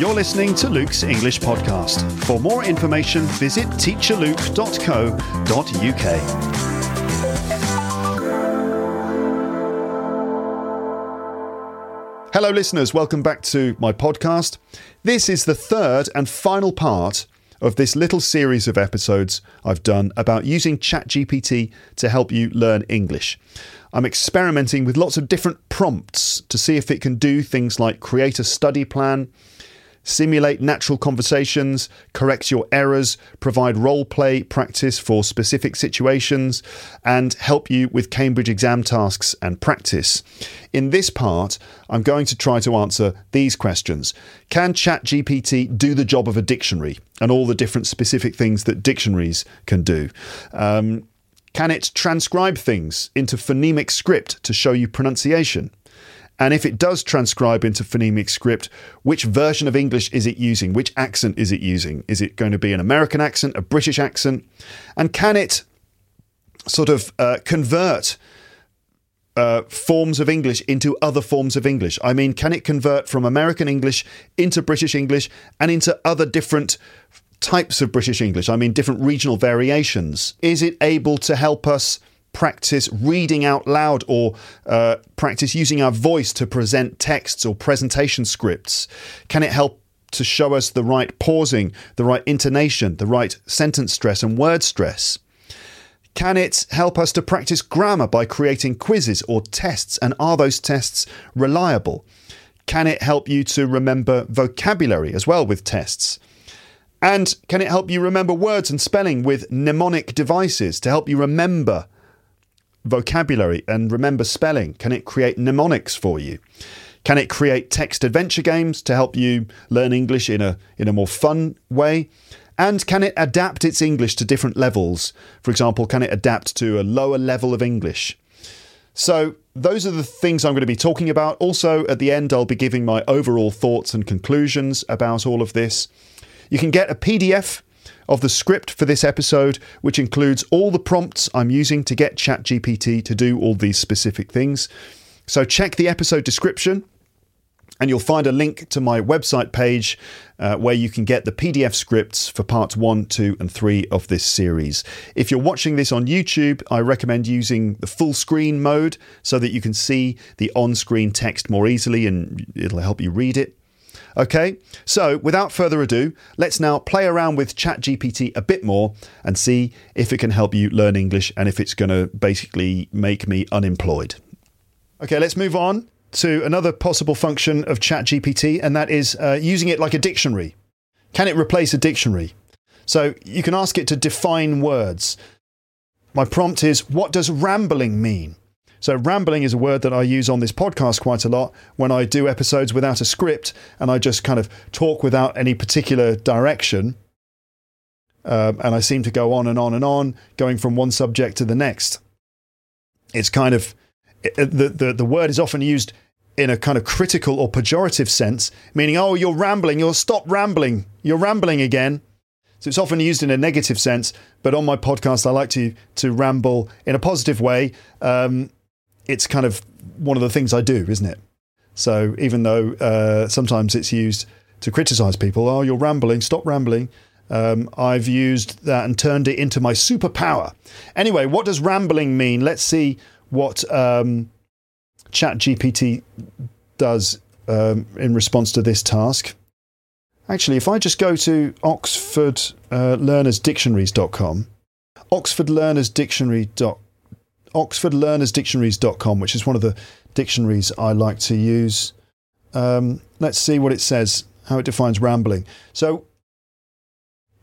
You're listening to Luke's English Podcast. For more information, visit teacherluke.co.uk. Hello, listeners. Welcome back to my podcast. This is the third and final part of this little series of episodes I've done about using ChatGPT to help you learn English. I'm experimenting with lots of different prompts to see if it can do things like create a study plan, simulate natural conversations, correct your errors, provide role play practice for specific situations, and help you with Cambridge exam tasks and practice. In this part, I'm going to try to answer these questions. Can ChatGPT do the job of a dictionary and all the different specific things that dictionaries can do? Um, can it transcribe things into phonemic script to show you pronunciation? And if it does transcribe into phonemic script, which version of English is it using? Which accent is it using? Is it going to be an American accent, a British accent? And can it sort of uh, convert uh, forms of English into other forms of English? I mean, can it convert from American English into British English and into other different types of British English? I mean, different regional variations. Is it able to help us? practice reading out loud or uh, practice using our voice to present texts or presentation scripts? Can it help to show us the right pausing, the right intonation, the right sentence stress and word stress? Can it help us to practice grammar by creating quizzes or tests? And are those tests reliable? Can it help you to remember vocabulary as well with tests? And can it help you remember words and spelling with mnemonic devices to help you remember vocabulary and remember spelling? Can it create mnemonics for you? Can it create text adventure games to help you learn English in a in a more fun way? And can it adapt its English to different levels? For example, can it adapt to a lower level of English? So, those are the things I'm going to be talking about. Also, at the end, I'll be giving my overall thoughts and conclusions about all of this. You can get a PDF of the script for this episode, which includes all the prompts I'm using to get ChatGPT to do all these specific things. So check the episode description and you'll find a link to my website page uh, where you can get the PDF scripts for parts one, two, and three of this series. If you're watching this on YouTube, I recommend using the full screen mode so that you can see the on screen text more easily and it'll help you read it. Okay, so without further ado, let's now play around with ChatGPT a bit more and see if it can help you learn English and if it's going to basically make me unemployed. Okay, let's move on to another possible function of ChatGPT, and that is uh, using it like a dictionary. Can it replace a dictionary? So you can ask it to define words. My prompt is What does rambling mean? So, rambling is a word that I use on this podcast quite a lot when I do episodes without a script and I just kind of talk without any particular direction. Um, and I seem to go on and on and on, going from one subject to the next. It's kind of the, the, the word is often used in a kind of critical or pejorative sense, meaning, oh, you're rambling, you'll stop rambling, you're rambling again. So it's often used in a negative sense, but on my podcast, I like to to ramble in a positive way. Um, it's kind of one of the things I do, isn't it? So even though uh, sometimes it's used to criticize people, oh, you're rambling, stop rambling. Um, I've used that and turned it into my superpower. Anyway, what does rambling mean? Let's see what um, ChatGPT does um, in response to this task. Actually, if I just go to oxfordlearnersdictionaries.com, uh, oxfordlearnersdictionary.com, oxfordlearnersdictionaries.com, which is one of the dictionaries I like to use. Um, let's see what it says, how it defines rambling. So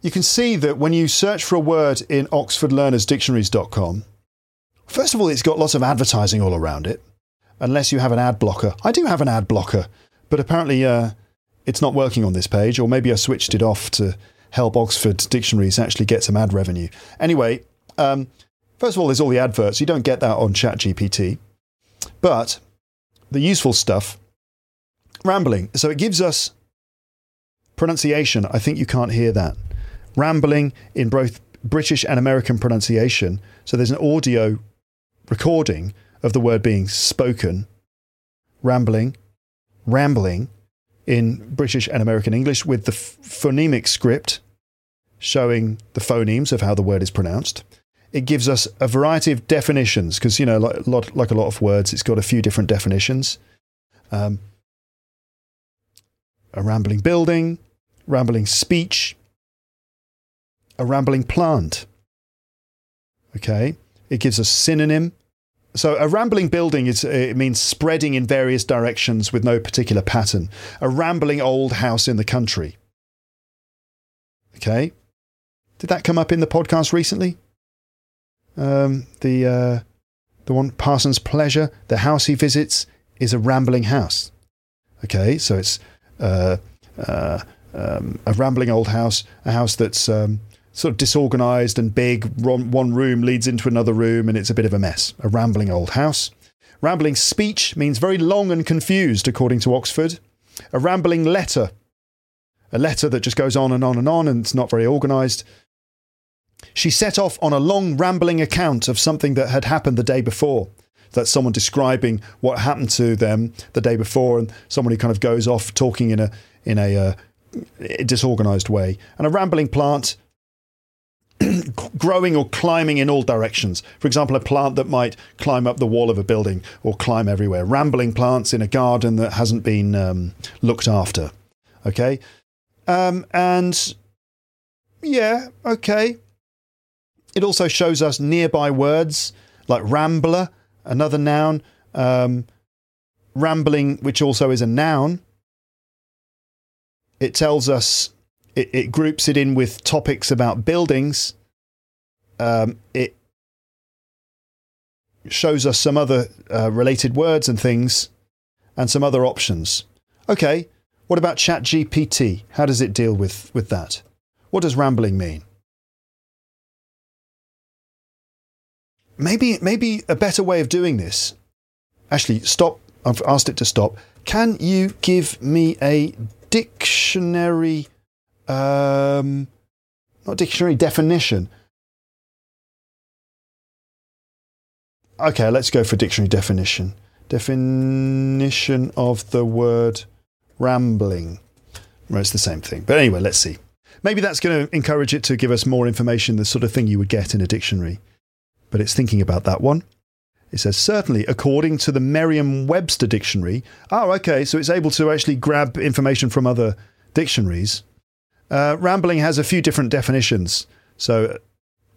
you can see that when you search for a word in oxfordlearnersdictionaries.com, First of all, it's got lots of advertising all around it, unless you have an ad blocker. I do have an ad blocker, but apparently uh, it's not working on this page, or maybe I switched it off to help Oxford Dictionaries actually get some ad revenue. Anyway, um, first of all, there's all the adverts. You don't get that on ChatGPT. But the useful stuff, rambling. So it gives us pronunciation. I think you can't hear that. Rambling in both British and American pronunciation. So there's an audio recording of the word being spoken, rambling, rambling in British and American English with the phonemic script showing the phonemes of how the word is pronounced. It gives us a variety of definitions because, you know, like a, lot, like a lot of words, it's got a few different definitions. Um, a rambling building, rambling speech, a rambling plant. Okay. It gives us synonym. So a rambling building is it means spreading in various directions with no particular pattern. A rambling old house in the country. Okay. Did that come up in the podcast recently? Um, the uh, the one Parson's Pleasure, the house he visits is a rambling house. Okay, so it's uh, uh, um, a rambling old house, a house that's um, sort of disorganized and big. One room leads into another room, and it's a bit of a mess. A rambling old house. Rambling speech means very long and confused, according to Oxford. A rambling letter, a letter that just goes on and on and on, and it's not very organized. She set off on a long, rambling account of something that had happened the day before. That's someone describing what happened to them the day before, and someone who kind of goes off talking in a in a uh, disorganized way. And a rambling plant growing or climbing in all directions. For example, a plant that might climb up the wall of a building or climb everywhere. Rambling plants in a garden that hasn't been um, looked after. Okay. Um, and yeah, okay. It also shows us nearby words like rambler, another noun, um, rambling, which also is a noun. It tells us, it, it groups it in with topics about buildings. Um, it shows us some other uh, related words and things and some other options. Okay, what about ChatGPT? How does it deal with, with that? What does rambling mean? Maybe maybe a better way of doing this. Actually, stop. I've asked it to stop. Can you give me a dictionary? Um, not dictionary definition. Okay, let's go for dictionary definition. Definition of the word rambling. Well, it's the same thing. But anyway, let's see. Maybe that's going to encourage it to give us more information, the sort of thing you would get in a dictionary but it's thinking about that one. It says, certainly, according to the Merriam Webster dictionary. Oh, okay, so it's able to actually grab information from other dictionaries. Uh, rambling has a few different definitions. So,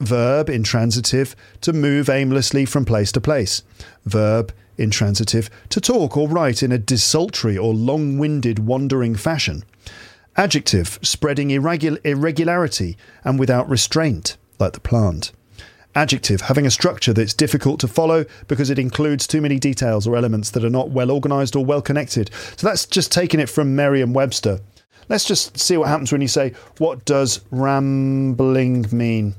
verb, intransitive, to move aimlessly from place to place. Verb, intransitive, to talk or write in a desultory or long winded, wandering fashion. Adjective, spreading irregul- irregularity and without restraint, like the plant. Adjective, having a structure that's difficult to follow because it includes too many details or elements that are not well organized or well connected. So that's just taking it from Merriam Webster. Let's just see what happens when you say, What does rambling mean?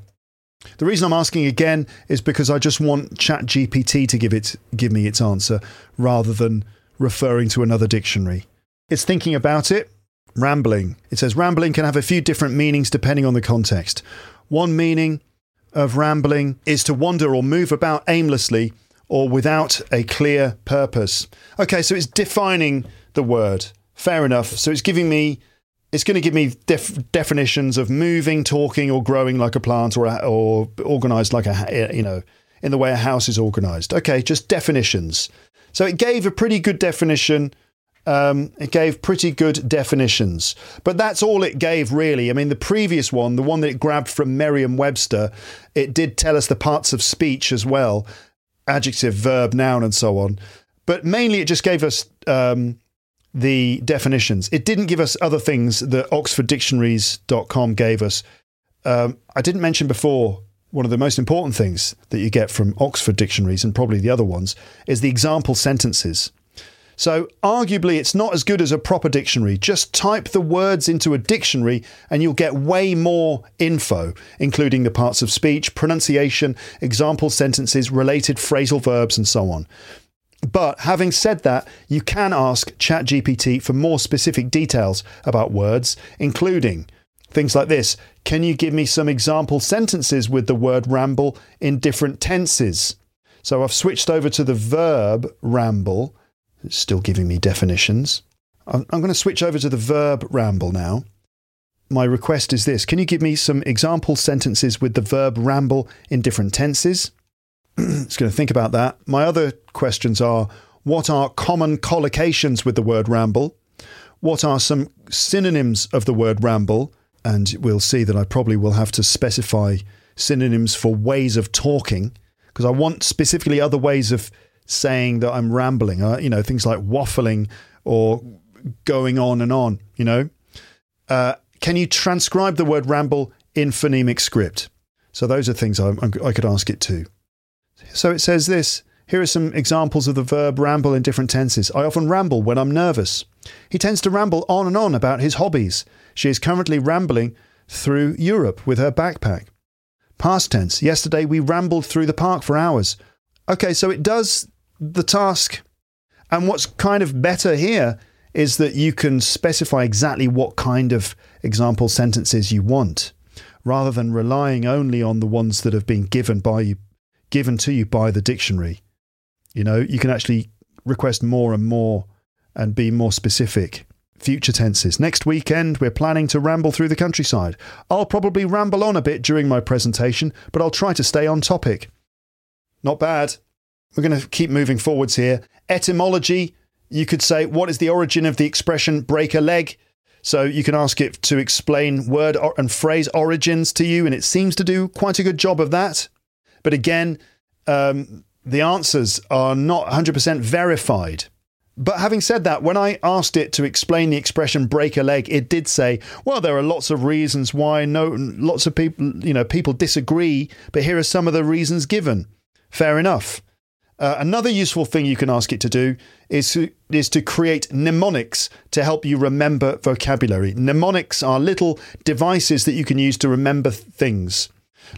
The reason I'm asking again is because I just want ChatGPT to give it give me its answer rather than referring to another dictionary. It's thinking about it. Rambling. It says rambling can have a few different meanings depending on the context. One meaning of rambling is to wander or move about aimlessly or without a clear purpose. Okay, so it's defining the word. Fair enough. So it's giving me, it's going to give me def- definitions of moving, talking, or growing like a plant, or or organized like a eh, you know in the way a house is organized. Okay, just definitions. So it gave a pretty good definition um, it gave pretty good definitions, but that's all it gave, really. I mean, the previous one, the one that it grabbed from Merriam Webster, it did tell us the parts of speech as well adjective, verb, noun, and so on. But mainly it just gave us um, the definitions. It didn't give us other things that OxfordDictionaries.com gave us. Um, I didn't mention before one of the most important things that you get from Oxford dictionaries and probably the other ones is the example sentences. So, arguably, it's not as good as a proper dictionary. Just type the words into a dictionary and you'll get way more info, including the parts of speech, pronunciation, example sentences, related phrasal verbs, and so on. But having said that, you can ask ChatGPT for more specific details about words, including things like this Can you give me some example sentences with the word ramble in different tenses? So I've switched over to the verb ramble it's still giving me definitions. I'm, I'm going to switch over to the verb ramble now. My request is this Can you give me some example sentences with the verb ramble in different tenses? it's going to think about that. My other questions are What are common collocations with the word ramble? What are some synonyms of the word ramble? And we'll see that I probably will have to specify synonyms for ways of talking because I want specifically other ways of saying that I'm rambling, uh, you know, things like waffling or going on and on, you know. Uh, can you transcribe the word ramble in phonemic script? So those are things I, I could ask it to. So it says this. Here are some examples of the verb ramble in different tenses. I often ramble when I'm nervous. He tends to ramble on and on about his hobbies. She is currently rambling through Europe with her backpack. Past tense. Yesterday we rambled through the park for hours. Okay, so it does the task. And what's kind of better here is that you can specify exactly what kind of example sentences you want rather than relying only on the ones that have been given by you given to you by the dictionary. You know, you can actually request more and more and be more specific. Future tenses. Next weekend, we're planning to ramble through the countryside. I'll probably ramble on a bit during my presentation, but I'll try to stay on topic. Not bad. We're going to keep moving forwards here. Etymology, you could say, what is the origin of the expression break a leg? So you can ask it to explain word and phrase origins to you, and it seems to do quite a good job of that. But again, um, the answers are not 100% verified. But having said that, when I asked it to explain the expression break a leg, it did say, well, there are lots of reasons why no lots of people, you know, people disagree, but here are some of the reasons given. Fair enough. Uh, another useful thing you can ask it to do is to, is to create mnemonics to help you remember vocabulary. Mnemonics are little devices that you can use to remember things.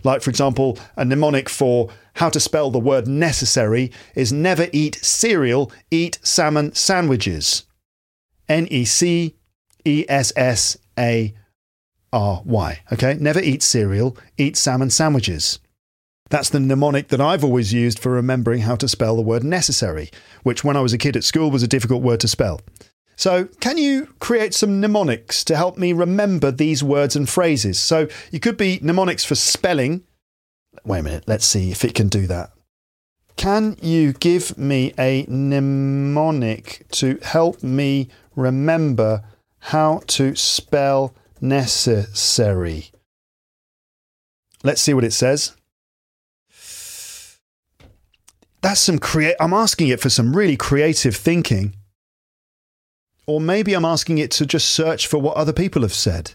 Like, for example, a mnemonic for how to spell the word necessary is never eat cereal, eat salmon sandwiches. N E C E S S A R Y. Okay? Never eat cereal, eat salmon sandwiches. That's the mnemonic that I've always used for remembering how to spell the word necessary, which when I was a kid at school was a difficult word to spell. So, can you create some mnemonics to help me remember these words and phrases? So, you could be mnemonics for spelling. Wait a minute, let's see if it can do that. Can you give me a mnemonic to help me remember how to spell necessary? Let's see what it says that's some create. I'm asking it for some really creative thinking. Or maybe I'm asking it to just search for what other people have said.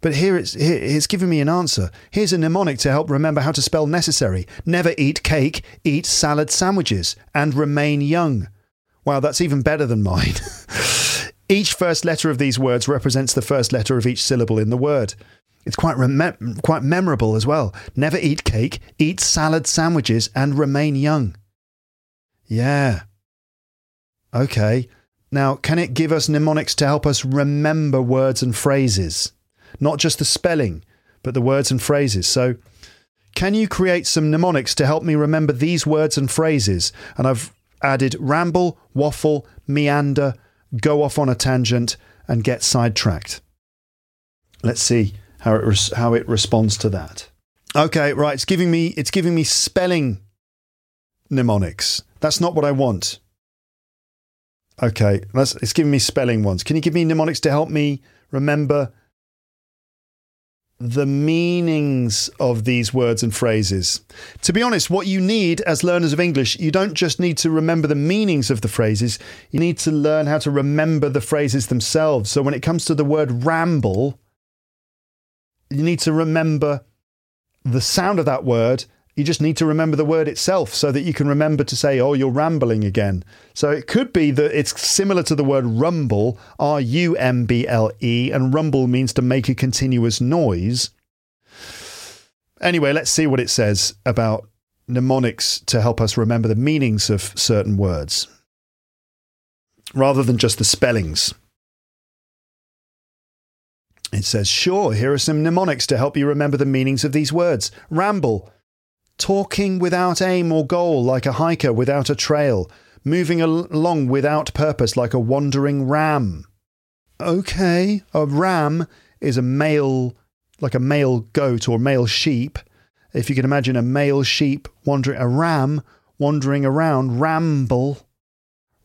But here it's, here it's giving me an answer. Here's a mnemonic to help remember how to spell necessary. Never eat cake, eat salad sandwiches, and remain young. Wow, that's even better than mine. each first letter of these words represents the first letter of each syllable in the word. It's quite, rem- quite memorable as well. Never eat cake, eat salad sandwiches, and remain young. Yeah. Okay. Now, can it give us mnemonics to help us remember words and phrases? Not just the spelling, but the words and phrases. So, can you create some mnemonics to help me remember these words and phrases? And I've added ramble, waffle, meander, go off on a tangent, and get sidetracked. Let's see how it res- how it responds to that. Okay, right. It's giving me it's giving me spelling mnemonics. That's not what I want. Okay, it's giving me spelling ones. Can you give me mnemonics to help me remember the meanings of these words and phrases? To be honest, what you need as learners of English, you don't just need to remember the meanings of the phrases, you need to learn how to remember the phrases themselves. So when it comes to the word ramble, you need to remember the sound of that word. You just need to remember the word itself so that you can remember to say, oh, you're rambling again. So it could be that it's similar to the word rumble, R U M B L E, and rumble means to make a continuous noise. Anyway, let's see what it says about mnemonics to help us remember the meanings of certain words rather than just the spellings. It says, sure, here are some mnemonics to help you remember the meanings of these words. Ramble, talking without aim or goal like a hiker without a trail, moving along without purpose like a wandering ram. Okay, a ram is a male, like a male goat or male sheep. If you can imagine a male sheep wandering, a ram wandering around, ramble.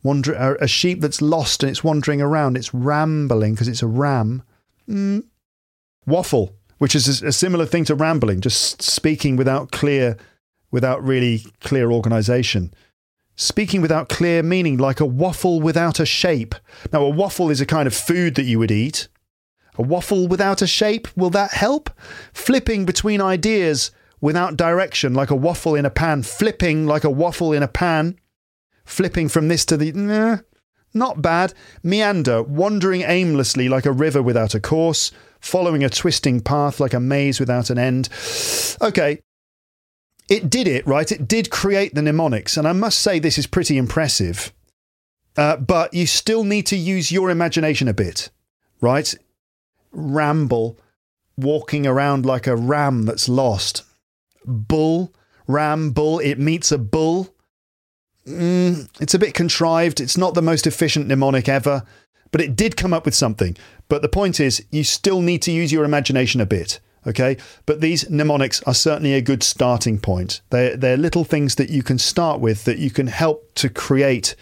Wander, a, a sheep that's lost and it's wandering around, it's rambling because it's a ram. Mm. Waffle, which is a, similar thing to rambling, just speaking without clear, without really clear organization. Speaking without clear meaning, like a waffle without a shape. Now, a waffle is a kind of food that you would eat. A waffle without a shape, will that help? Flipping between ideas without direction, like a waffle in a pan. Flipping like a waffle in a pan. Flipping from this to the. Nah, not bad. Meander, wandering aimlessly like a river without a course, following a twisting path like a maze without an end. Okay. It did it, right? It did create the mnemonics, and I must say this is pretty impressive. Uh, but you still need to use your imagination a bit, right? Ramble, walking around like a ram that's lost. Bull, ram, bull, it meets a bull. Mm, it's a bit contrived. It's not the most efficient mnemonic ever, but it did come up with something. But the point is, you still need to use your imagination a bit. Okay, but these mnemonics are certainly a good starting point. They're, they're little things that you can start with that you can help to create.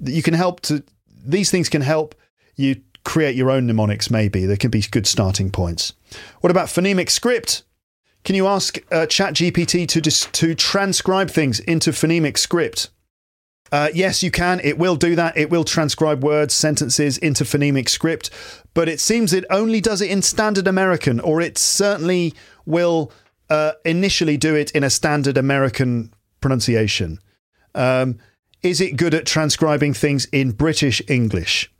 That you can help to. These things can help you create your own mnemonics. Maybe they can be good starting points. What about phonemic script? Can you ask uh, ChatGPT to dis- to transcribe things into phonemic script? Uh, yes, you can. It will do that. It will transcribe words, sentences into phonemic script, but it seems it only does it in standard American, or it certainly will uh, initially do it in a standard American pronunciation. Um, is it good at transcribing things in British English?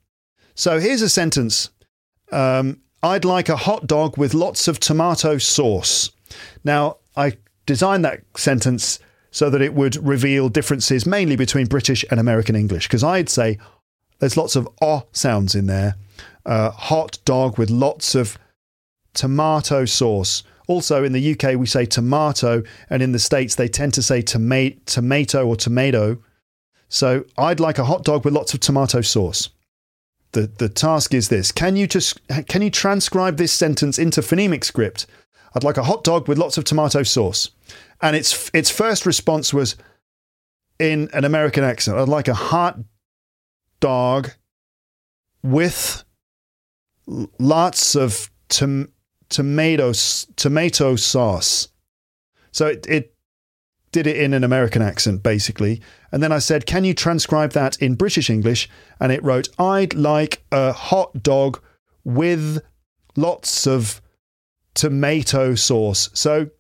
So here's a sentence um, I'd like a hot dog with lots of tomato sauce. Now, I designed that sentence so that it would reveal differences mainly between British and American English. Because I'd say there's lots of ah sounds in there. Uh, hot dog with lots of tomato sauce. Also, in the UK, we say tomato, and in the States, they tend to say toma- tomato or tomato. So I'd like a hot dog with lots of tomato sauce. The, the task is this can you, just, can you transcribe this sentence into phonemic script? I'd like a hot dog with lots of tomato sauce. And its its first response was in an American accent. I'd like a hot dog with lots of tom- tomatoes tomato sauce. So it, it did it in an American accent, basically. And then I said, Can you transcribe that in British English? And it wrote, I'd like a hot dog with lots of tomato sauce. So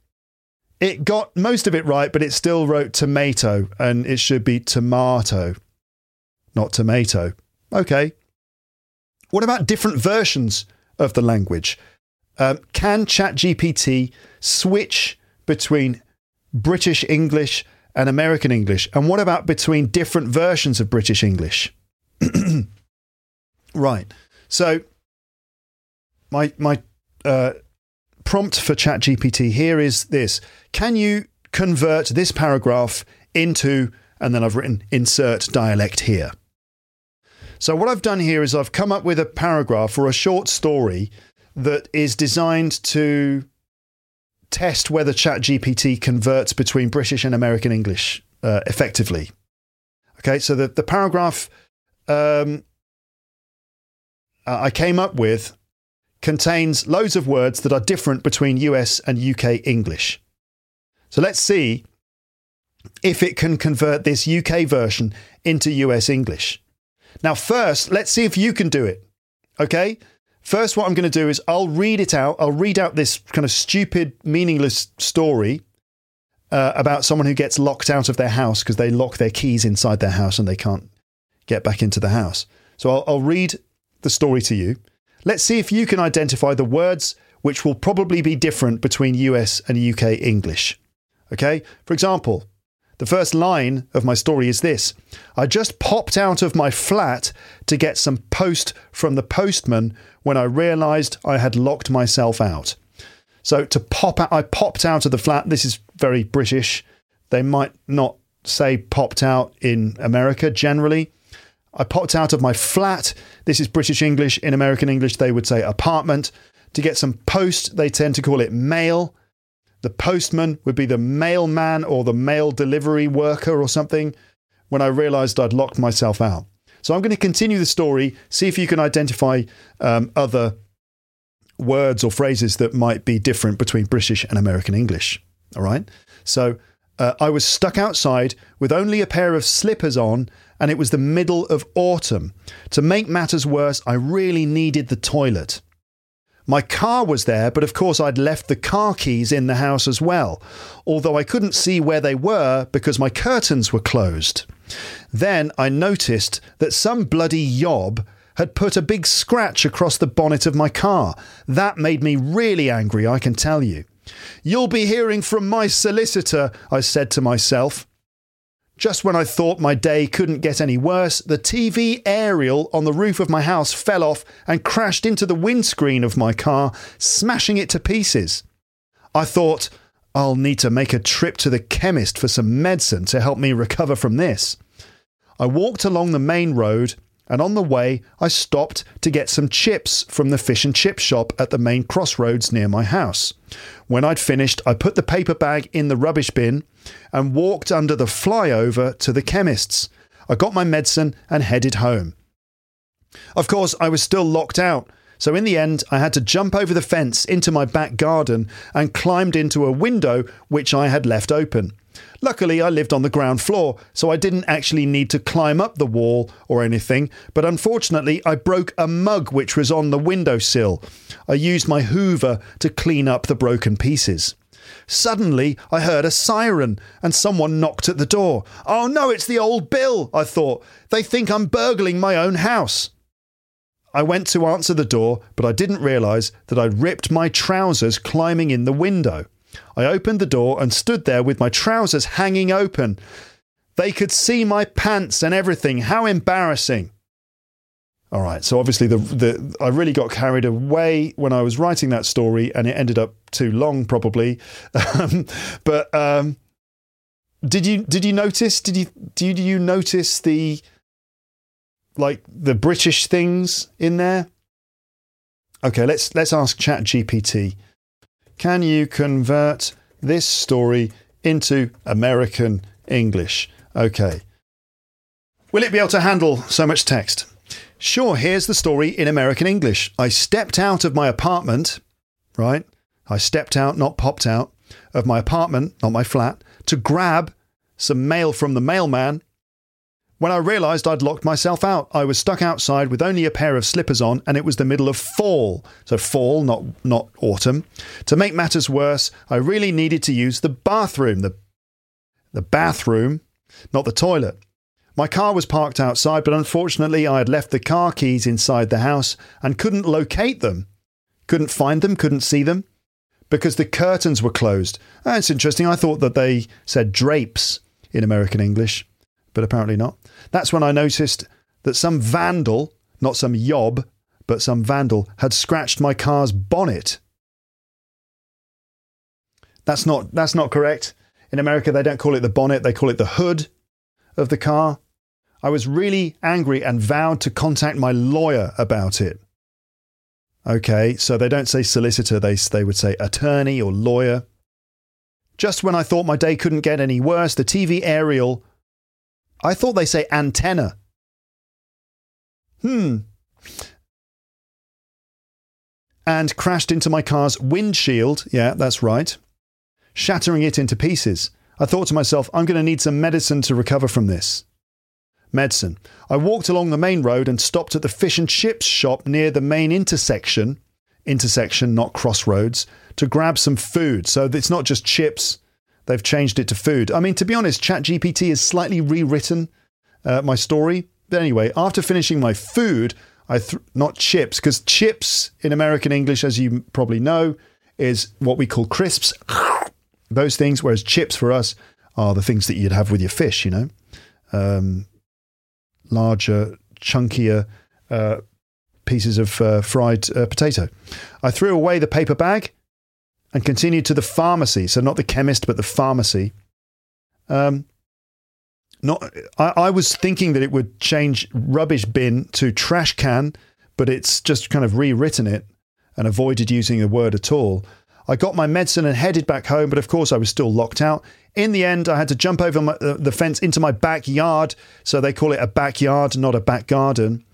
it got most of it right, but it still wrote tomato and it should be tomato, not tomato. Okay. What about different versions of the language? Um, can ChatGPT switch between British English and American English? And what about between different versions of British English? right. So my my uh, prompt for ChatGPT here is this Can you convert this paragraph into, and then I've written insert dialect here. So, what I've done here is I've come up with a paragraph or a short story that is designed to test whether ChatGPT converts between British and American English uh, effectively. Okay, so the, the paragraph um, I came up with contains loads of words that are different between US and UK English. So let's see if it can convert this UK version into US English. Now, first, let's see if you can do it. Okay? First, what I'm going to do is I'll read it out. I'll read out this kind of stupid, meaningless story uh, about someone who gets locked out of their house because they lock their keys inside their house and they can't get back into the house. So I'll, I'll read the story to you. Let's see if you can identify the words which will probably be different between US and UK English. Okay? For example, the first line of my story is this I just popped out of my flat to get some post from the postman when I realised I had locked myself out. So to pop out, I popped out of the flat. This is very British. They might not say popped out in America generally. I popped out of my flat. This is British English. In American English, they would say apartment. To get some post, they tend to call it mail. The postman would be the mailman or the mail delivery worker or something when I realized I'd locked myself out. So I'm going to continue the story, see if you can identify um, other words or phrases that might be different between British and American English. All right. So uh, I was stuck outside with only a pair of slippers on, and it was the middle of autumn. To make matters worse, I really needed the toilet. My car was there, but of course I'd left the car keys in the house as well, although I couldn't see where they were because my curtains were closed. Then I noticed that some bloody yob had put a big scratch across the bonnet of my car. That made me really angry, I can tell you. You'll be hearing from my solicitor, I said to myself. Just when I thought my day couldn't get any worse, the TV aerial on the roof of my house fell off and crashed into the windscreen of my car, smashing it to pieces. I thought, I'll need to make a trip to the chemist for some medicine to help me recover from this. I walked along the main road and on the way I stopped to get some chips from the fish and chip shop at the main crossroads near my house. When I'd finished, I put the paper bag in the rubbish bin and walked under the flyover to the chemist's. I got my medicine and headed home. Of course, I was still locked out, so in the end, I had to jump over the fence into my back garden and climbed into a window which I had left open. Luckily, I lived on the ground floor, so I didn't actually need to climb up the wall or anything, but unfortunately, I broke a mug which was on the windowsill. I used my hoover to clean up the broken pieces. Suddenly, I heard a siren and someone knocked at the door. Oh no, it's the old Bill, I thought. They think I'm burgling my own house. I went to answer the door, but I didn't realise that I'd ripped my trousers climbing in the window. I opened the door and stood there with my trousers hanging open. They could see my pants and everything. How embarrassing. All right, so obviously the the I really got carried away when I was writing that story, and it ended up too long, probably. Um, but um, did you did you notice? Did you did you notice the like the British things in there? Okay, let's let's ask Chat GPT. Can you convert this story into American English? Okay. Will it be able to handle so much text? Sure, here's the story in American English. I stepped out of my apartment, right? I stepped out, not popped out, of my apartment, not my flat, to grab some mail from the mailman when I realised I'd locked myself out, I was stuck outside with only a pair of slippers on, and it was the middle of fall. So fall, not not autumn. To make matters worse, I really needed to use the bathroom, the the bathroom, not the toilet. My car was parked outside, but unfortunately I had left the car keys inside the house and couldn't locate them. Couldn't find them, couldn't see them because the curtains were closed. Ah, That's interesting. I thought that they said drapes in American English but apparently not. That's when I noticed that some vandal, not some yob, but some vandal, had scratched my car's bonnet. That's not, that's not correct. In America, they don't call it the bonnet, they call it the hood of the car. I was really angry and vowed to contact my lawyer about it. Okay, so they don't say solicitor, they, they would say attorney or lawyer. Just when I thought my day couldn't get any worse, the TV aerial I thought they say antenna. Hmm. And crashed into my car's windshield. Yeah, that's right. Shattering it into pieces. I thought to myself, I'm going to need some medicine to recover from this. medicine. I walked along the main road and stopped at the fish and chips shop near the main intersection, intersection, not crossroads, to grab some food. So it's not just chips, they've changed it to food. I mean, to be honest, ChatGPT has slightly rewritten uh, my story. But anyway, after finishing my food, I th- not chips, because chips in American English, as you probably know, is what we call crisps. Those things, whereas chips for us are the things that you'd have with your fish, you know, um, larger, chunkier uh, pieces of uh, fried uh, potato. I threw away the paper bag and continued to the pharmacy. So not the chemist, but the pharmacy. Um, not, I, I was thinking that it would change rubbish bin to trash can, but it's just kind of rewritten it and avoided using the word at all. I got my medicine and headed back home, but of course I was still locked out. In the end, I had to jump over my, uh, the fence into my backyard, so they call it a backyard, not a back garden,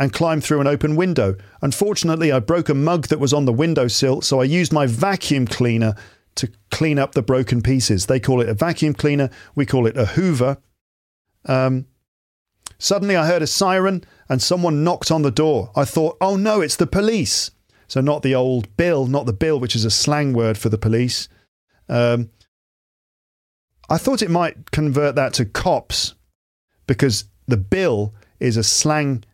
and climbed through an open window. Unfortunately, I broke a mug that was on the windowsill, so I used my vacuum cleaner to clean up the broken pieces. They call it a vacuum cleaner, we call it a hoover. Um, suddenly, I heard a siren and someone knocked on the door. I thought, oh no, it's the police. So, not the old bill, not the bill, which is a slang word for the police. Um, I thought it might convert that to cops because the bill is a slang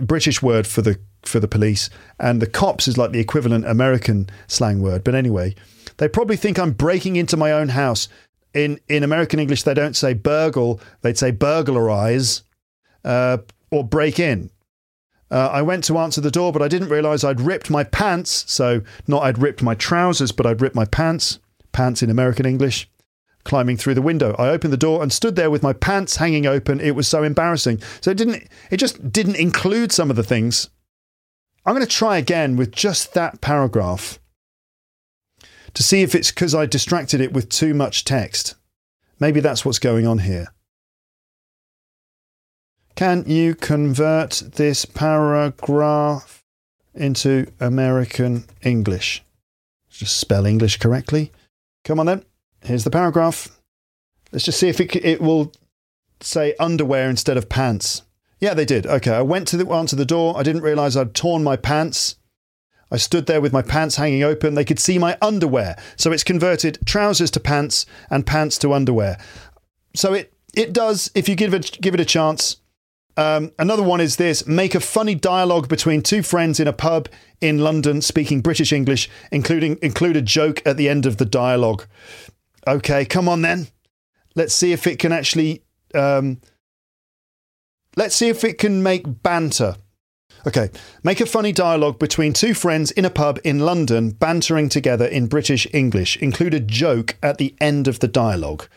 British word for the for the police, and the cops is like the equivalent American slang word. But anyway, they probably think I'm breaking into my own house. In in American English, they don't say burgle; they'd say burglarize uh, or break in. Uh, I went to answer the door, but I didn't realize I'd ripped my pants. So, not I'd ripped my trousers, but I'd ripped my pants. Pants in American English. Climbing through the window, I opened the door and stood there with my pants hanging open. It was so embarrassing. So it didn't. It just didn't include some of the things. I'm going to try again with just that paragraph to see if it's because I distracted it with too much text. Maybe that's what's going on here. Can you convert this paragraph into American English? Just spell English correctly. Come on then. Here's the paragraph. Let's just see if it, it will say underwear instead of pants. Yeah, they did. Okay, I went to the, answer the door. I didn't realize I'd torn my pants. I stood there with my pants hanging open. They could see my underwear. So it's converted trousers to pants and pants to underwear. So it, it does, if you give it, give it a chance, um, another one is this make a funny dialogue between two friends in a pub in London speaking British English, including include a joke at the end of the dialogue. Okay, come on then. Let's see if it can actually. Um, let's see if it can make banter. Okay, make a funny dialogue between two friends in a pub in London, bantering together in British English. Include a joke at the end of the dialogue.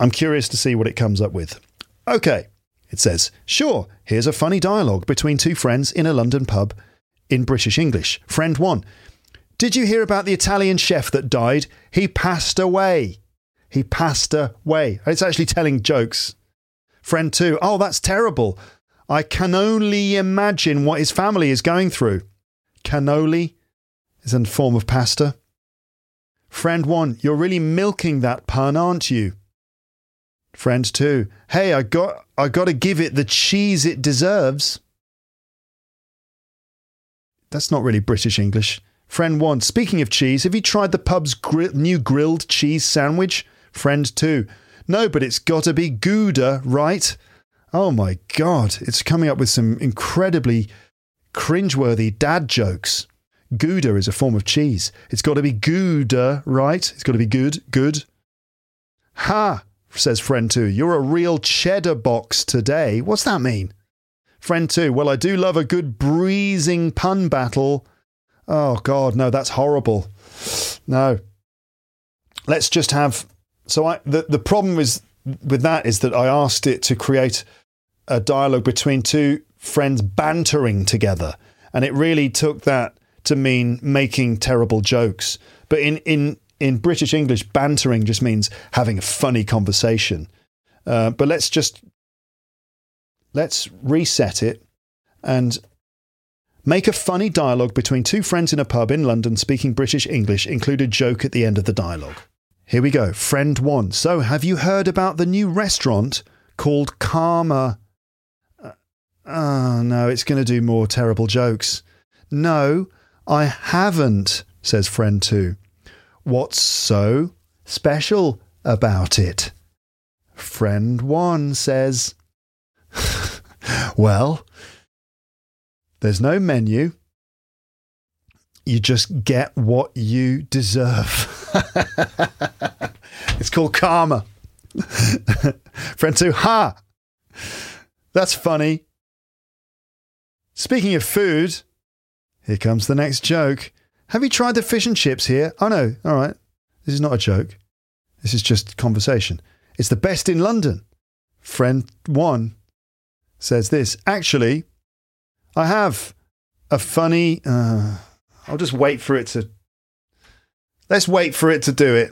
I'm curious to see what it comes up with. Okay. It says, Sure, here's a funny dialogue between two friends in a London pub in British English. Friend one, Did you hear about the Italian chef that died? He passed away. He passed away. It's actually telling jokes. Friend two, Oh, that's terrible. I can only imagine what his family is going through. Cannoli is a form of pasta. Friend one, you're really milking that pun, aren't you? Friend two, hey, I got I got to give it the cheese it deserves. That's not really British English. Friend one, speaking of cheese, have you tried the pub's gri- new grilled cheese sandwich? Friend two, no, but it's got to be Gouda, right? Oh my God, it's coming up with some incredibly cringeworthy dad jokes. Gouda is a form of cheese. It's got to be Gouda, right? It's got to be good, good. Ha! says friend two. You're a real cheddar box today. What's that mean? Friend two. Well, I do love a good breezing pun battle. Oh, God, no, that's horrible. No. Let's just have. So I, the, the problem is with that is that I asked it to create a dialogue between two friends bantering together. And it really took that to mean making terrible jokes. But in, in in British English, bantering just means having a funny conversation. Uh, but let's just let's reset it and make a funny dialogue between two friends in a pub in London speaking British English. Include a joke at the end of the dialogue. Here we go. Friend one. So, have you heard about the new restaurant called Karma. Uh, oh, no, it's going to do more terrible jokes. No, I haven't, says friend two. What's so special about it? Friend one says, Well, there's no menu. You just get what you deserve. it's called karma. Friend two, ha! That's funny. Speaking of food, here comes the next joke. Have you tried the fish and chips here? Oh no, all right. This is not a joke. This is just conversation. It's the best in London. Friend one says this. Actually, I have a funny. Uh, I'll just wait for it to. Let's wait for it to do it.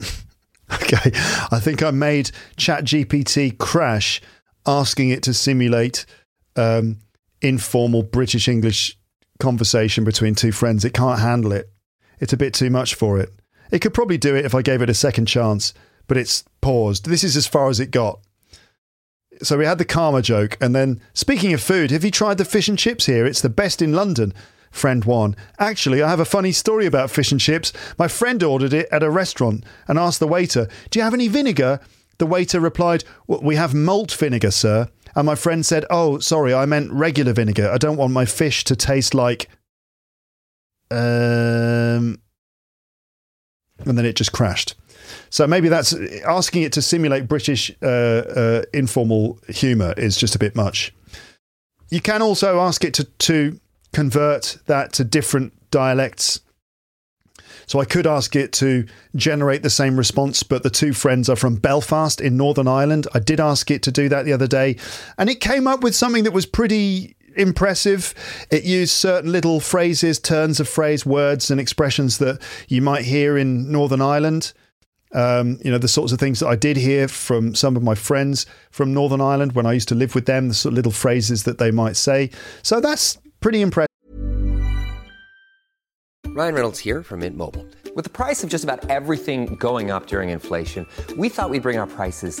okay, I think I made ChatGPT crash asking it to simulate um, informal British English conversation between two friends. It can't handle it. It's a bit too much for it. It could probably do it if I gave it a second chance, but it's paused. This is as far as it got. So we had the karma joke, and then speaking of food, have you tried the fish and chips here? It's the best in London. Friend one. Actually, I have a funny story about fish and chips. My friend ordered it at a restaurant and asked the waiter, Do you have any vinegar? The waiter replied, well, We have malt vinegar, sir. And my friend said, Oh, sorry, I meant regular vinegar. I don't want my fish to taste like. Um. And then it just crashed. So maybe that's asking it to simulate British uh, uh, informal humour is just a bit much. You can also ask it to, to convert that to different dialects. So I could ask it to generate the same response, but the two friends are from Belfast in Northern Ireland. I did ask it to do that the other day, and it came up with something that was pretty impressive. It used certain little phrases, turns of phrase, words, and expressions that you might hear in Northern Ireland. Um, you know, the sorts of things that I did hear from some of my friends from Northern Ireland when I used to live with them, the sort of little phrases that they might say. So that's pretty impressive. Ryan Reynolds here from Mint Mobile. With the price of just about everything going up during inflation, we thought we'd bring our prices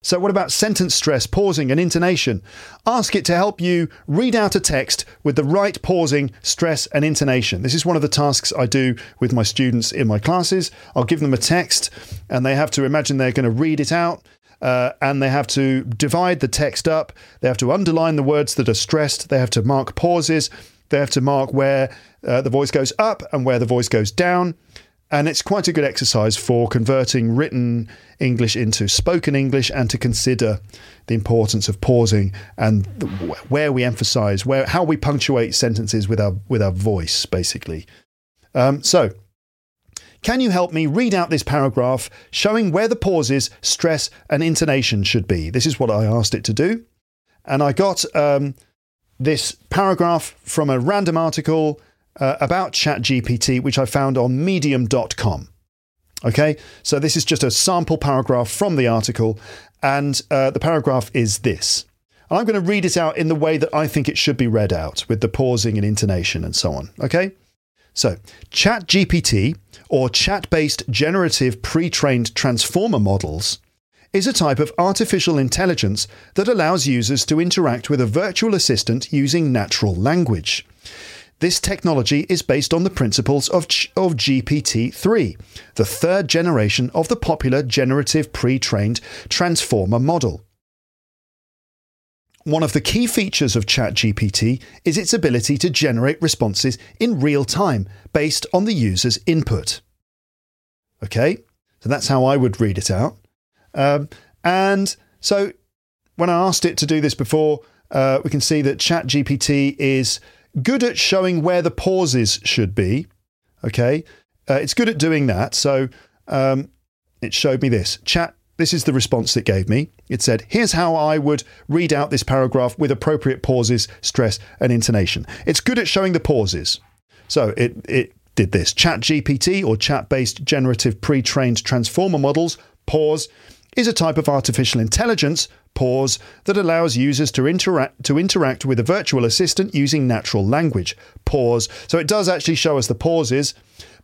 So, what about sentence stress, pausing, and intonation? Ask it to help you read out a text with the right pausing, stress, and intonation. This is one of the tasks I do with my students in my classes. I'll give them a text, and they have to imagine they're going to read it out. Uh, and they have to divide the text up. They have to underline the words that are stressed. They have to mark pauses. They have to mark where uh, the voice goes up and where the voice goes down. And it's quite a good exercise for converting written English into spoken English and to consider the importance of pausing and the, where we emphasize, where how we punctuate sentences with our with our voice, basically. Um, so, can you help me read out this paragraph showing where the pauses, stress, and intonation should be? This is what I asked it to do, and I got um, this paragraph from a random article uh, about ChatGPT, which I found on medium.com. Okay, so this is just a sample paragraph from the article, and uh, the paragraph is this. And I'm going to read it out in the way that I think it should be read out, with the pausing and intonation and so on. Okay, so ChatGPT, or chat based generative pre trained transformer models, is a type of artificial intelligence that allows users to interact with a virtual assistant using natural language. This technology is based on the principles of, of GPT 3, the third generation of the popular generative pre trained transformer model. One of the key features of ChatGPT is its ability to generate responses in real time based on the user's input. Okay, so that's how I would read it out. Um, and so when I asked it to do this before, uh, we can see that ChatGPT is good at showing where the pauses should be. Okay, uh, it's good at doing that. So um, it showed me this. Chat this is the response it gave me. It said, Here's how I would read out this paragraph with appropriate pauses, stress, and intonation. It's good at showing the pauses. So it, it did this Chat GPT or chat based generative pre trained transformer models, pause, is a type of artificial intelligence, pause, that allows users to interact to interact with a virtual assistant using natural language. Pause. So it does actually show us the pauses,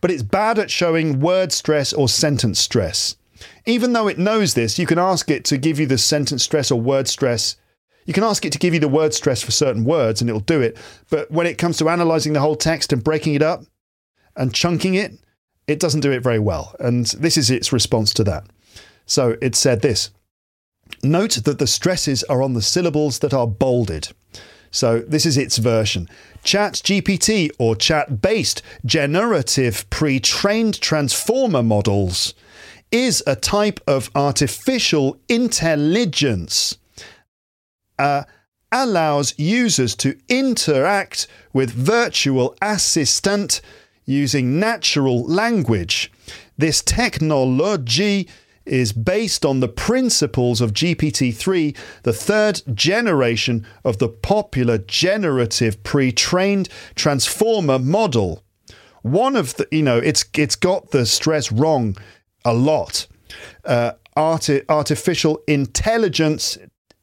but it's bad at showing word stress or sentence stress. Even though it knows this, you can ask it to give you the sentence stress or word stress. You can ask it to give you the word stress for certain words and it'll do it. But when it comes to analyzing the whole text and breaking it up and chunking it, it doesn't do it very well. And this is its response to that. So it said this Note that the stresses are on the syllables that are bolded. So this is its version. Chat GPT or chat based generative pre trained transformer models is a type of artificial intelligence. Uh, allows users to interact with virtual assistant using natural language. This technology is based on the principles of GPT 3, the third generation of the popular generative pre trained transformer model. One of the, you know, it's, it's got the stress wrong a lot. Uh, arti- artificial intelligence,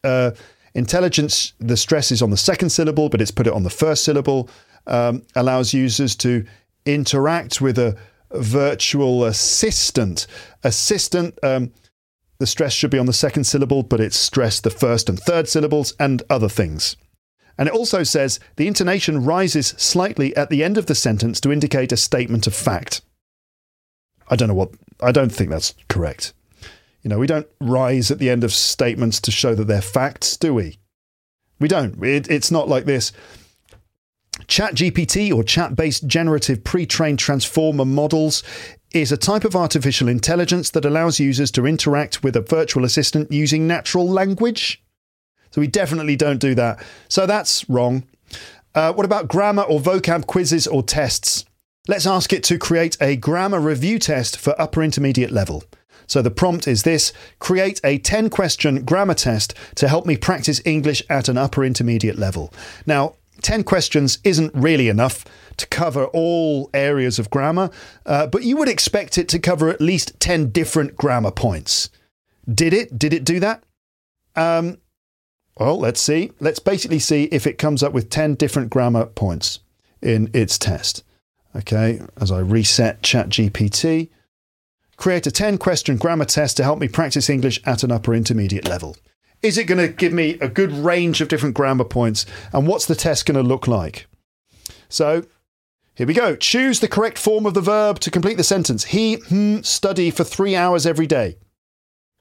uh, intelligence, the stress is on the second syllable, but it's put it on the first syllable, um, allows users to interact with a virtual assistant. Assistant, um, the stress should be on the second syllable, but it's stressed the first and third syllables and other things. And it also says the intonation rises slightly at the end of the sentence to indicate a statement of fact. I don't know what, I don't think that's correct. You know, we don't rise at the end of statements to show that they're facts, do we? We don't. It, it's not like this. ChatGPT or chat based generative pre trained transformer models is a type of artificial intelligence that allows users to interact with a virtual assistant using natural language. So we definitely don't do that. So that's wrong. Uh, what about grammar or vocab quizzes or tests? Let's ask it to create a grammar review test for upper intermediate level. So the prompt is this create a 10 question grammar test to help me practice English at an upper intermediate level. Now, 10 questions isn't really enough to cover all areas of grammar, uh, but you would expect it to cover at least 10 different grammar points. Did it? Did it do that? Um, well, let's see. Let's basically see if it comes up with 10 different grammar points in its test. Okay, as I reset ChatGPT, create a 10 question grammar test to help me practice English at an upper intermediate level. Is it going to give me a good range of different grammar points? And what's the test going to look like? So here we go. Choose the correct form of the verb to complete the sentence. He hmm, study for three hours every day.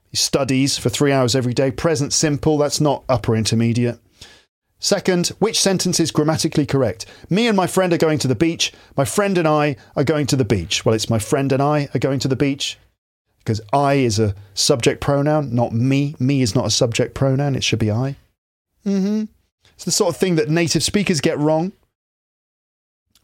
He studies for three hours every day. Present simple, that's not upper intermediate. Second, which sentence is grammatically correct? Me and my friend are going to the beach. My friend and I are going to the beach. Well, it's my friend and I are going to the beach because I is a subject pronoun, not me. Me is not a subject pronoun, it should be I. Mm-hmm. It's the sort of thing that native speakers get wrong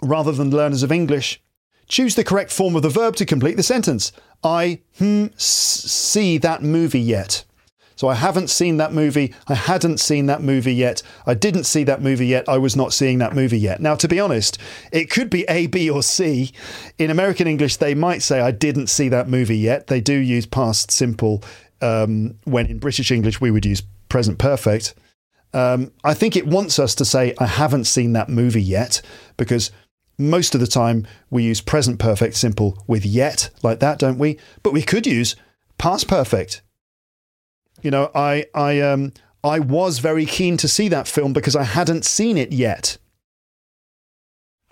rather than learners of English. Choose the correct form of the verb to complete the sentence. I hmm, see that movie yet. So I haven't seen that movie. I hadn't seen that movie yet. I didn't see that movie yet. I was not seeing that movie yet. Now, to be honest, it could be A, B, or C. In American English, they might say, I didn't see that movie yet. They do use past simple um, when in British English we would use present perfect. Um, I think it wants us to say, I haven't seen that movie yet, because most of the time we use present perfect simple with yet, like that, don't we? But we could use past perfect you know, I I um I was very keen to see that film because I hadn't seen it yet.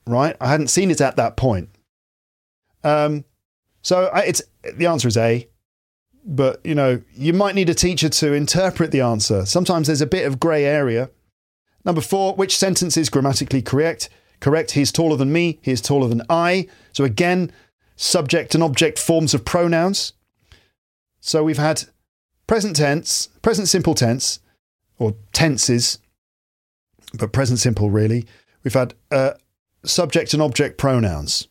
Right, I hadn't seen it at that point. Um, so I, it's the answer is A, but you know, you might need a teacher to interpret the answer. Sometimes there's a bit of grey area. Number four, which sentence is grammatically correct? Correct. He's taller than me. He is taller than I. So again, subject and object forms of pronouns. So we've had present tense, present simple tense, or tenses, but present simple really. We've had uh, subject and object pronouns.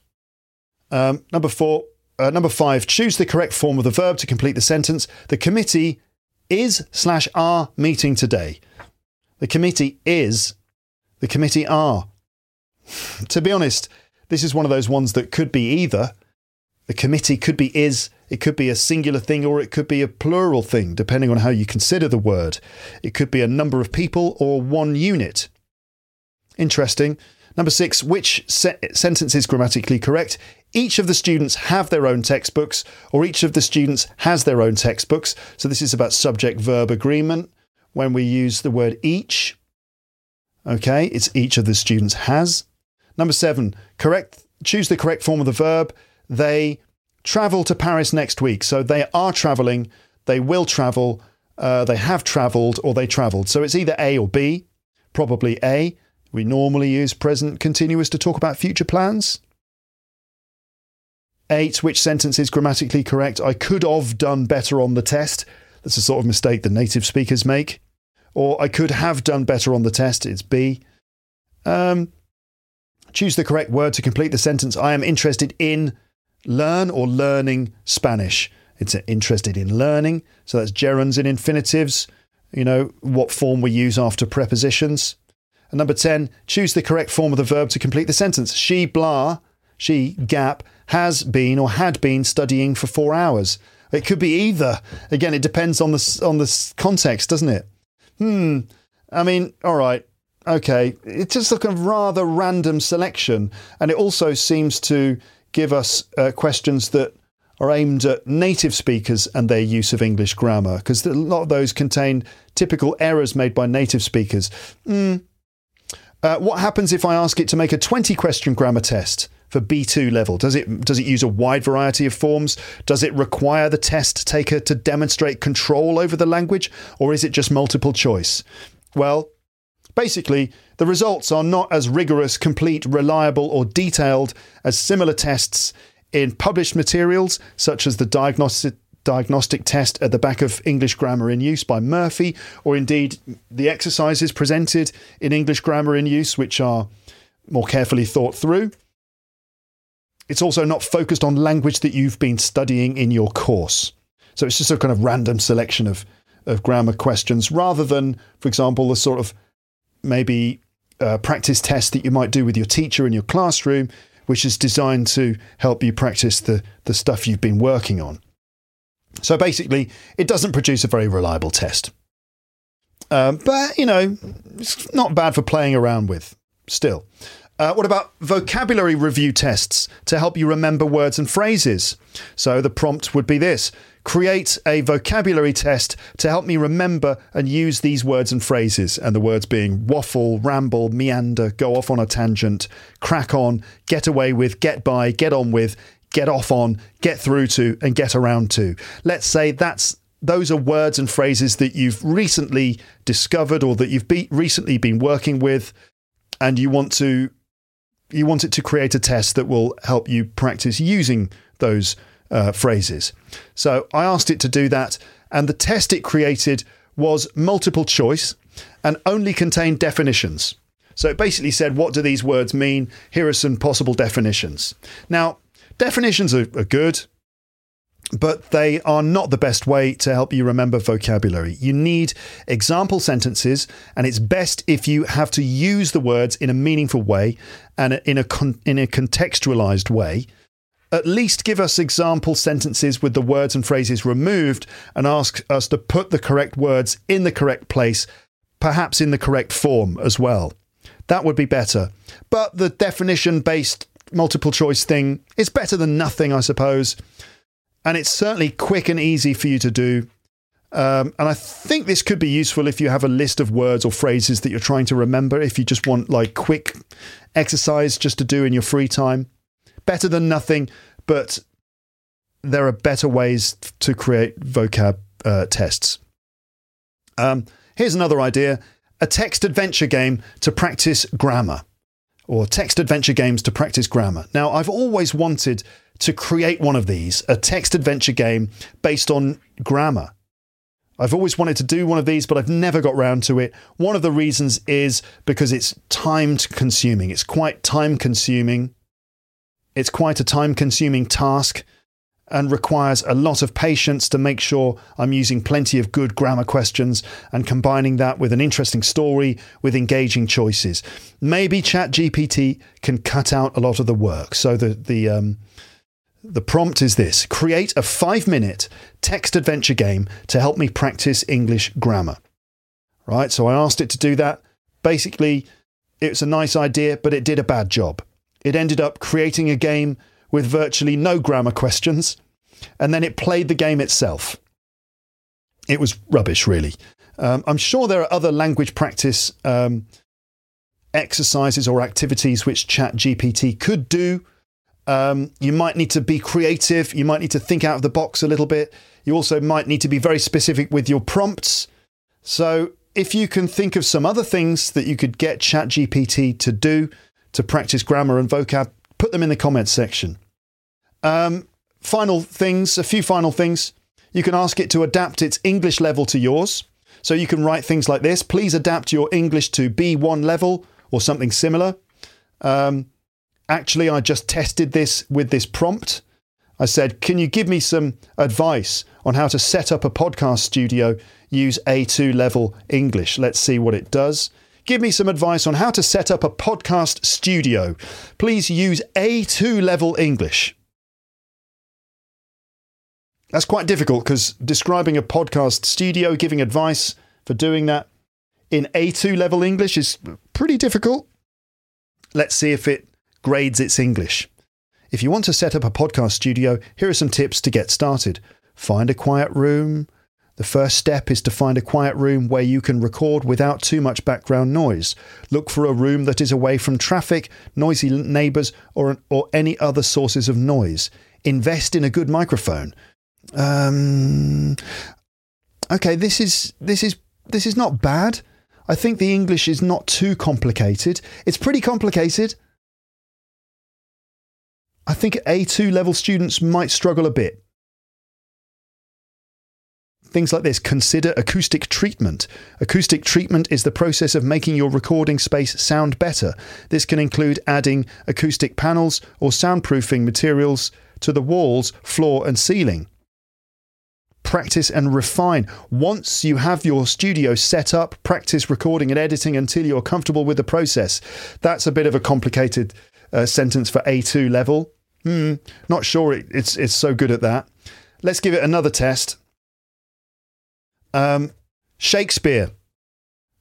Um, number four, uh, number five, choose the correct form of the verb to complete the sentence. The committee is slash are meeting today. The committee is, the committee are. to be honest, this is one of those ones that could be either. The committee could be is, it could be a singular thing, or it could be a plural thing, depending on how you consider the word. It could be a number of people or one unit. Interesting. Number six, which se- sentence is grammatically correct? Each of the students have their own textbooks, or each of the students has their own textbooks. So this is about subject verb agreement when we use the word each. Okay, it's each of the students has. Number seven, correct. Choose the correct form of the verb. They travel to Paris next week. So they are traveling, they will travel, uh, they have travelled, or they travelled. So it's either A or B. Probably A. We normally use present continuous to talk about future plans. Eight, which sentence is grammatically correct? I could have done better on the test. That's a sort of mistake that native speakers make. Or I could have done better on the test. It's B. Um, choose the correct word to complete the sentence. I am interested in learn or learning Spanish. It's interested in learning. So that's gerunds in infinitives. You know, what form we use after prepositions. And number 10, choose the correct form of the verb to complete the sentence. She, blah, she, gap, has been or had been studying for four hours. It could be either. Again, it depends on the, on the context, doesn't it? Hmm. I mean, all right. Okay. It's just like a rather random selection. And it also seems to give us uh, questions that are aimed at native speakers and their use of English grammar, because a lot of those contain typical errors made by native speakers. Hmm. Uh, what happens if I ask it to make a 20 question grammar test for B2 level? Does it does it use a wide variety of forms? Does it require the test taker to demonstrate control over the language or is it just multiple choice? Well, basically, the results are not as rigorous, complete, reliable or detailed as similar tests in published materials such as the diagnostic diagnostic test at the back of English Grammar in Use by Murphy, or indeed the exercises presented in English Grammar in Use, which are more carefully thought through. It's also not focused on language that you've been studying in your course. So it's just a kind of random selection of, of grammar questions rather than, for example, the sort of maybe uh, practice test that you might do with your teacher in your classroom, which is designed to help you practice the, the stuff you've been working on. So basically, it doesn't produce a very reliable test. Um, but, you know, it's not bad for playing around with still. Uh, what about vocabulary review tests to help you remember words and phrases? So the prompt would be this create a vocabulary test to help me remember and use these words and phrases. And the words being waffle, ramble, meander, go off on a tangent, crack on, get away with, get by, get on with, get off on, get through to, and get around to. Let's say that's those are words and phrases that you've recently discovered or that you've be, recently been working with, and you want to you want it to create a test that will help you practice using those uh, phrases. So I asked it to do that, and the test it created was multiple choice and only contained definitions. So it basically said, What do these words mean? Here are some possible definitions. Now, Definitions are, are good, but they are not the best way to help you remember vocabulary. You need example sentences, and it's best if you have to use the words in a meaningful way and in a, con- in a contextualized way. At least give us example sentences with the words and phrases removed and ask us to put the correct words in the correct place, perhaps in the correct form as well. That would be better. But the definition based multiple choice thing is better than nothing, I suppose. And it's certainly quick and easy for you to do. Um, and I think this could be useful if you have a list of words or phrases that you're trying to remember, if you just want like quick exercise just to do in your free time. Better than nothing, but there are better ways to create vocab uh, tests. Um, here's another idea a text adventure game to practice grammar or text adventure games to practice grammar. Now, I've always wanted to create one of these, a text adventure game based on grammar. I've always wanted to do one of these, but I've never got round to it. One of the reasons is because it's time consuming. It's quite time consuming. It's quite a time consuming task. and requires a lot of patience to make sure I'm using plenty of good grammar questions and combining that with an interesting story with engaging choices. Maybe ChatGPT can cut out a lot of the work. So the the um, the prompt is this: create a five minute text adventure game to help me practice English grammar. Right. So I asked it to do that. Basically, it's a nice idea, but it did a bad job. It ended up creating a game with virtually no grammar questions, and then it played the game itself. It was rubbish, really. Um, I'm sure there are other language practice um, exercises or activities which ChatGPT could do. Um, you might need to be creative. You might need to think out of the box a little bit. You also might need to be very specific with your prompts. So, if you can think of some other things that you could get ChatGPT to do to practice grammar and vocab, put them in the comments section. Um, final things, a few final things. You can ask it to adapt its English level to yours. So you can write things like this Please adapt your English to B1 level or something similar. Um, actually, I just tested this with this prompt. I said, Can you give me some advice on how to set up a podcast studio? Use A2 level English. Let's see what it does. Give me some advice on how to set up a podcast studio. Please use A2 level English. That's quite difficult because describing a podcast studio, giving advice for doing that in A2 level English is pretty difficult. Let's see if it grades its English. If you want to set up a podcast studio, here are some tips to get started. Find a quiet room. The first step is to find a quiet room where you can record without too much background noise. Look for a room that is away from traffic, noisy neighbours, or, or any other sources of noise. Invest in a good microphone. Um, okay, this is this is this is not bad. I think the English is not too complicated. It's pretty complicated. I think A2 level students might struggle a bit. Things like this consider acoustic treatment. Acoustic treatment is the process of making your recording space sound better. This can include adding acoustic panels or soundproofing materials to the walls, floor, and ceiling practice and refine. Once you have your studio set up, practice recording and editing until you're comfortable with the process. That's a bit of a complicated uh, sentence for A2 level. Hmm, not sure it, it's it's so good at that. Let's give it another test. Um, Shakespeare.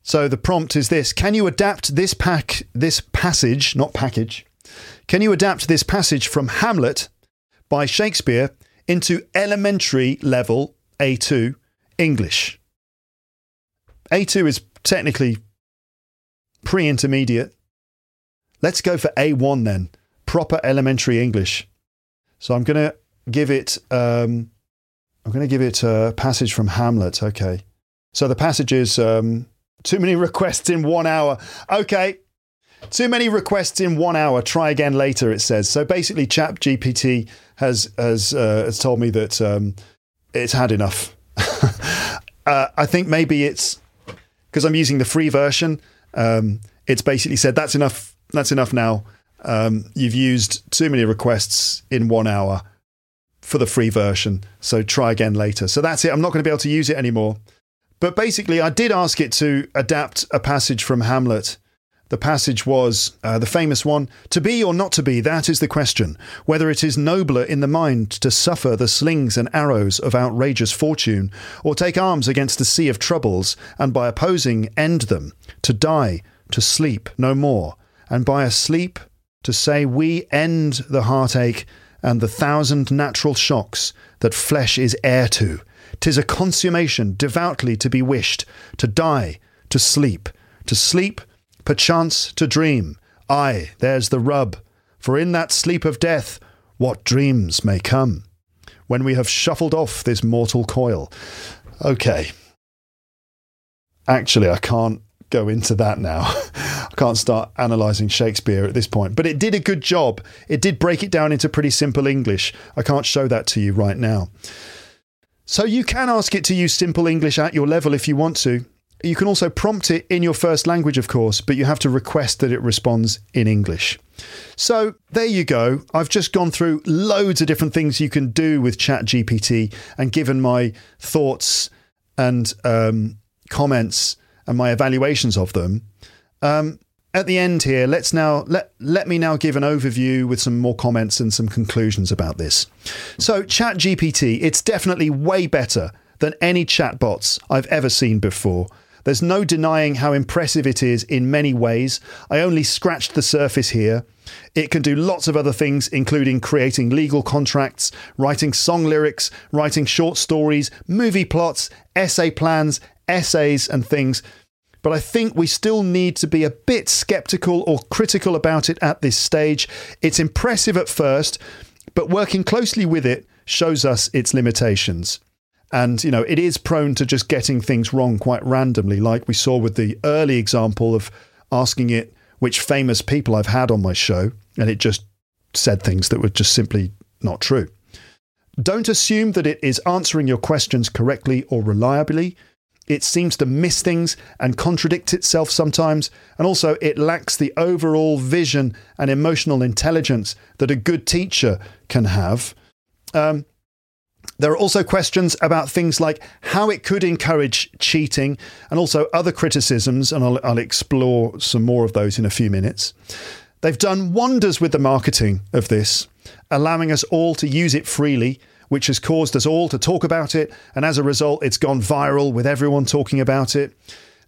So the prompt is this: Can you adapt this pack, this passage, not package? Can you adapt this passage from Hamlet by Shakespeare into elementary level A2 English. A2 is technically pre intermediate. Let's go for A1 then, proper elementary English. So I'm going to give it. Um, I'm going to give it a passage from Hamlet. Okay. So the passage is um, too many requests in one hour. Okay. Too many requests in one hour. Try again later. It says. So basically, Chat GPT has has uh, has told me that um, it's had enough. uh, I think maybe it's because I'm using the free version. Um, it's basically said that's enough. That's enough now. Um, you've used too many requests in one hour for the free version. So try again later. So that's it. I'm not going to be able to use it anymore. But basically, I did ask it to adapt a passage from Hamlet the passage was uh, the famous one To be or not to be, that is the question. Whether it is nobler in the mind to suffer the slings and arrows of outrageous fortune, or take arms against the sea of troubles, and by opposing end them, to die, to sleep no more, and by a sleep to say we end the heartache and the thousand natural shocks that flesh is heir to. Tis a consummation devoutly to be wished, to die, to sleep, to sleep perchance to dream. Ay, there's the rub, for in that sleep of death, what dreams may come, when we have shuffled off this mortal coil. Okay. Actually, I can't go into that now. I can't start analysing Shakespeare at this point. But it did a good job. It did break it down into pretty simple English. I can't show that to you right now. So you can ask it to use simple English at your level if you want to. You can also prompt it in your first language, of course, but you have to request that it responds in English. So there you go. I've just gone through loads of different things you can do with ChatGPT and given my thoughts and um, comments and my evaluations of them. Um, at the end here, let's now let let me now give an overview with some more comments and some conclusions about this. So, ChatGPT, it's definitely way better than any chatbots I've ever seen before. There's no denying how impressive it is in many ways. I only scratched the surface here. It can do lots of other things, including creating legal contracts, writing song lyrics, writing short stories, movie plots, essay plans, essays, and things. But I think we still need to be a bit skeptical or critical about it at this stage. It's impressive at first, but working closely with it shows us its limitations. And, you know, it is prone to just getting things wrong quite randomly, like we saw with the early example of asking it which famous people I've had on my show, and it just said things that were just simply not true. Don't assume that it is answering your questions correctly or reliably. It seems to miss things and contradict itself sometimes, and also it lacks the overall vision and emotional intelligence that a good teacher can have. Um, there are also questions about things like how it could encourage cheating and also other criticisms, and I'll, I'll, explore some more of those in a few minutes. They've done wonders with the marketing of this, allowing us all to use it freely, which has caused us all to talk about it, and as a result, it's gone viral with everyone talking about it.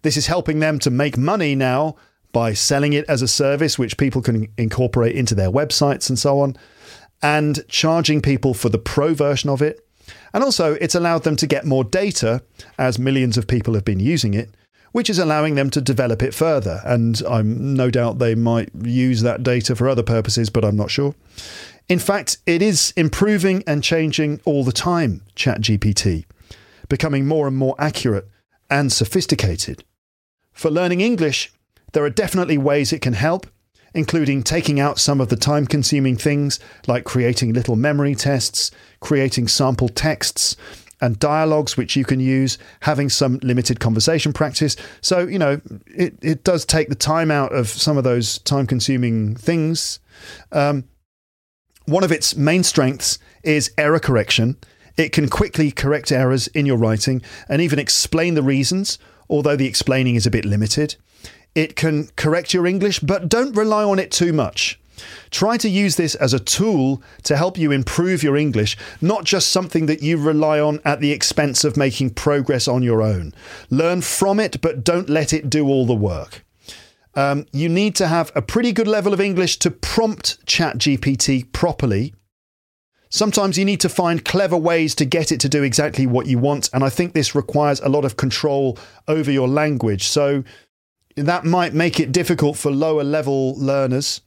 This is helping them to make money now by selling it as a service, which people can incorporate into their websites and so on, and charging people for the pro version of it and also, it's allowed them to get more data as millions of people have been using it, which is allowing them to develop it further. And I'm no doubt they might use that data for other purposes, but I'm not sure. In fact, it is improving and changing all the time, ChatGPT, becoming more and more accurate and sophisticated. For learning English, there are definitely ways it can help, including taking out some of the time consuming things like creating little memory tests, creating sample texts, and dialogues which you can use, having some limited conversation practice. So, you know, it, it does take the time out of some of those time consuming things. Um, one of its main strengths is error correction. It can quickly correct errors in your writing and even explain the reasons, although the explaining is a bit limited. It can correct your English, but don't rely on it too much. Try to use this as a tool to help you improve your English, not just something that you rely on at the expense of making progress on your own. Learn from it, but don't let it do all the work. Um, you need to have a pretty good level of English to prompt ChatGPT properly. Sometimes you need to find clever ways to get it to do exactly what you want, and I think this requires a lot of control over your language. So that might make it difficult for lower level learners.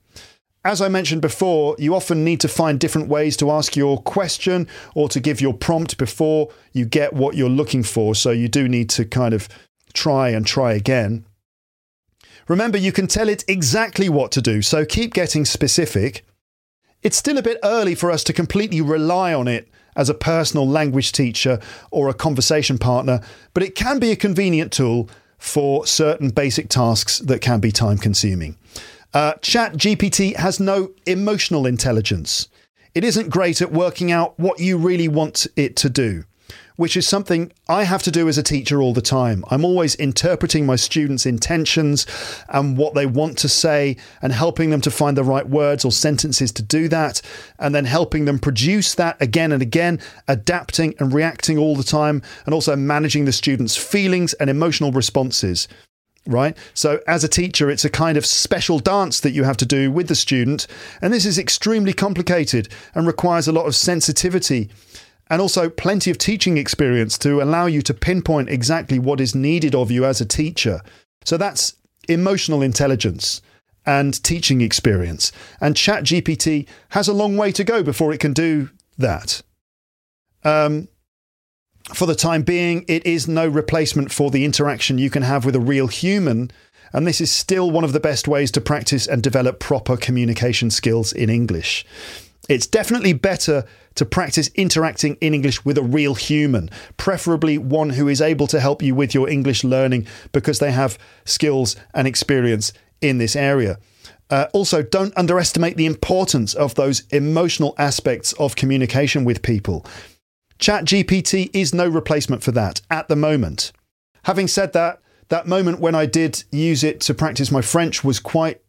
As I mentioned before, you often need to find different ways to ask your question or to give your prompt before you get what you're looking for. So you do need to kind of try and try again. Remember, you can tell it exactly what to do, so keep getting specific. It's still a bit early for us to completely rely on it as a personal language teacher or a conversation partner, but it can be a convenient tool for certain basic tasks that can be time consuming. Uh, Chat GPT has no emotional intelligence. It isn't great at working out what you really want it to do which is something I have to do as a teacher all the time. I'm always interpreting my students' intentions and what they want to say and helping them to find the right words or sentences to do that, and then helping them produce that again and again, adapting and reacting all the time, and also managing the students' feelings and emotional responses right? So, as a teacher, it's a kind of special dance that you have to do with the student. And this is extremely complicated and requires a lot of sensitivity and also plenty of teaching experience to allow you to pinpoint exactly what is needed of you as a teacher. So that's emotional intelligence and teaching experience. And ChatGPT has a long way to go before it can do that. Um, for the time being, it is no replacement for the interaction you can have with a real human. And this is still one of the best ways to practice and develop proper communication skills in English. It's definitely better to practice interacting in English with a real human, preferably one who is able to help you with your English learning because they have skills and experience in this area. Uh, also, don't underestimate the importance of those emotional aspects of communication with people. ChatGPT is no replacement for that at the moment. Having said that, that moment when I did use it to practice my French was quite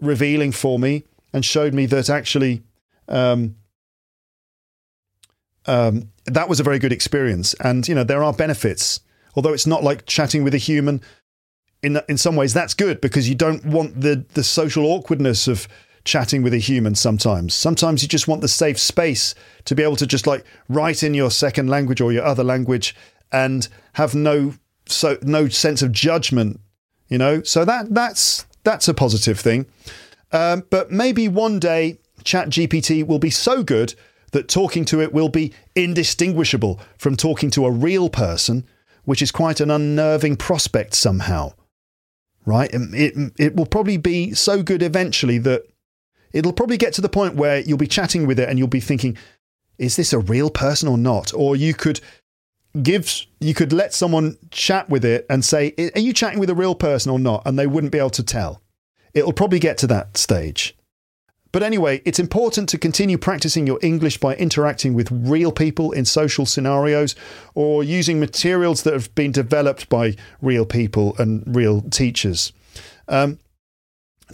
revealing for me and showed me that actually um, um, that was a very good experience. And, you know, there are benefits. Although it's not like chatting with a human, in, in some ways that's good because you don't want the, the social awkwardness of chatting with a human sometimes. Sometimes you just want the safe space to be able to just like write in your second language or your other language and have no so no sense of judgment, you know. So that that's that's a positive thing. Um, but maybe one day ChatGPT will be so good that talking to it will be indistinguishable from talking to a real person, which is quite an unnerving prospect somehow. Right? It, it, will probably be so good eventually that it'll probably get to the point where you'll be chatting with it and you'll be thinking, is this a real person or not? Or you could give you could let someone chat with it and say, are you chatting with a real person or not? And they wouldn't be able to tell. It'll probably get to that stage. But anyway, it's important to continue practicing your English by interacting with real people in social scenarios or using materials that have been developed by real people and real teachers. Um,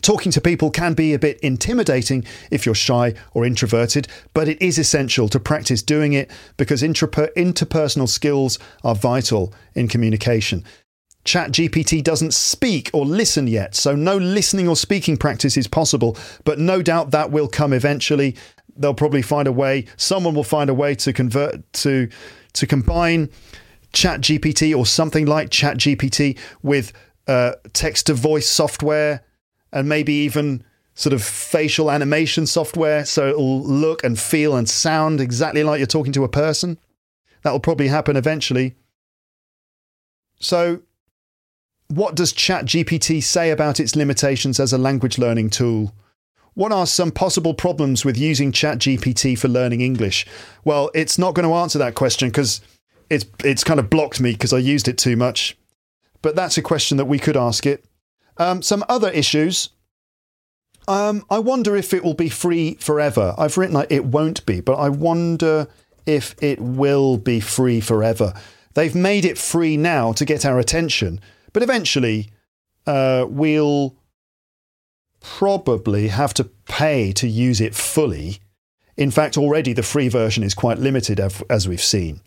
Talking to people can be a bit intimidating if you're shy or introverted, but it is essential to practice doing it because interpersonal skills are vital in communication. ChatGPT doesn't speak or listen yet, so no listening or speaking practice is possible, but no doubt that will come eventually. They'll probably find a way, someone will find a way to convert to to combine ChatGPT or something like ChatGPT with uh, text to voice software and maybe even sort of facial animation software so it'll look and feel and sound exactly like you're talking to a person. That will probably happen eventually. So what does ChatGPT say about its limitations as a language learning tool? What are some possible problems with using ChatGPT for learning English? Well, it's not going to answer that question because it's it's kind of blocked me because I used it too much. But that's a question that we could ask it. Um, some other issues. Um, I wonder if it will be free forever. I've written like it won't be, but I wonder if it will be free forever. They've made it free now to get our attention, but eventually, uh, we'll probably have to pay to use it fully. In fact, already the free version is quite limited, as we've seen.